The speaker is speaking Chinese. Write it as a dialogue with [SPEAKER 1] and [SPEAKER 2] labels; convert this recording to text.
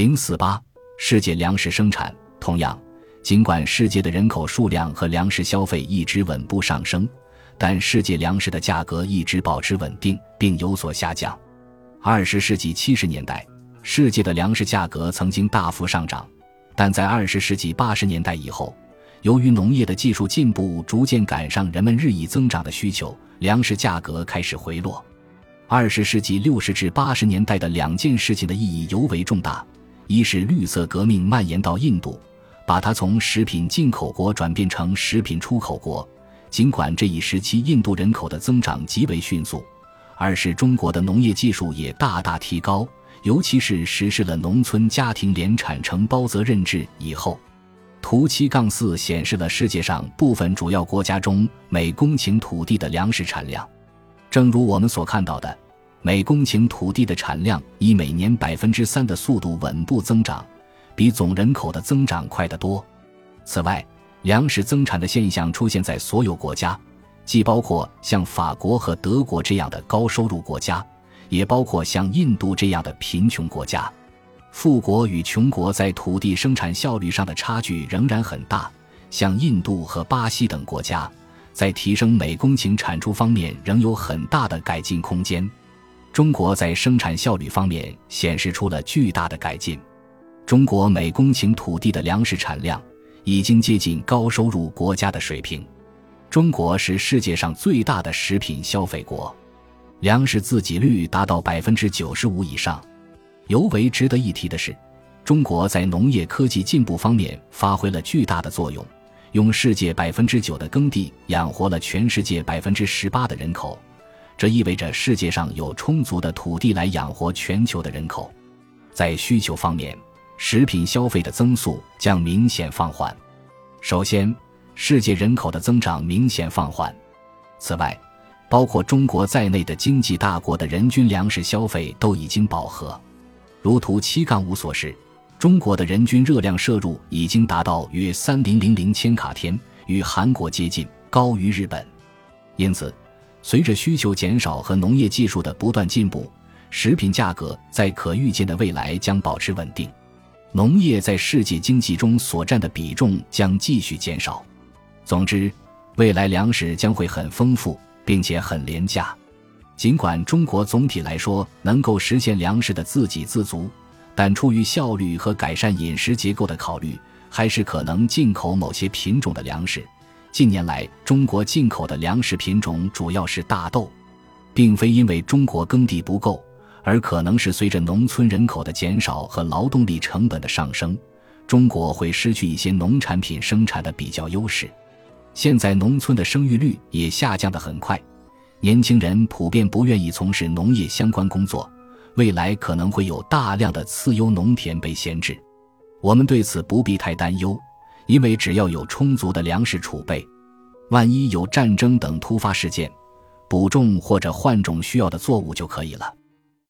[SPEAKER 1] 零四八世界粮食生产。同样，尽管世界的人口数量和粮食消费一直稳步上升，但世界粮食的价格一直保持稳定并有所下降。二十世纪七十年代，世界的粮食价格曾经大幅上涨，但在二十世纪八十年代以后，由于农业的技术进步逐渐赶上人们日益增长的需求，粮食价格开始回落。二十世纪六十至八十年代的两件事情的意义尤为重大：一是绿色革命蔓延到印度，把它从食品进口国转变成食品出口国，尽管这一时期印度人口的增长极为迅速；二是中国的农业技术也大大提高，尤其是实施了农村家庭联产承包责任制以后。图七杠四显示了世界上部分主要国家中每公顷土地的粮食产量。正如我们所看到的，每公顷土地的产量以每年百分之三的速度稳步增长，比总人口的增长快得多。此外，粮食增产的现象出现在所有国家，既包括像法国和德国这样的高收入国家，也包括像印度这样的贫穷国家。富国与穷国在土地生产效率上的差距仍然很大，像印度和巴西等国家，在提升每公顷产出方面仍有很大的改进空间。中国在生产效率方面显示出了巨大的改进，中国每公顷土地的粮食产量已经接近高收入国家的水平。中国是世界上最大的食品消费国，粮食自给率达到百分之九十五以上。尤为值得一提的是，中国在农业科技进步方面发挥了巨大的作用，用世界百分之九的耕地养活了全世界百分之十八的人口，这意味着世界上有充足的土地来养活全球的人口。在需求方面，食品消费的增速将明显放缓。首先，世界人口的增长明显放缓。此外，包括中国在内的经济大国的人均粮食消费都已经饱和。如图七杠五所示，中国的人均热量摄入已经达到约三零零零千卡天，与韩国接近，高于日本。因此，随着需求减少和农业技术的不断进步，食品价格在可预见的未来将保持稳定。农业在世界经济中所占的比重将继续减少。总之，未来粮食将会很丰富，并且很廉价。尽管中国总体来说能够实现粮食的自给自足，但出于效率和改善饮食结构的考虑，还是可能进口某些品种的粮食。近年来，中国进口的粮食品种主要是大豆，并非因为中国耕地不够，而可能是随着农村人口的减少和劳动力成本的上升，中国会失去一些农产品生产的比较优势。现在，农村的生育率也下降得很快。年轻人普遍不愿意从事农业相关工作，未来可能会有大量的次优农田被闲置。我们对此不必太担忧，因为只要有充足的粮食储备，万一有战争等突发事件，补种或者换种需要的作物就可以了。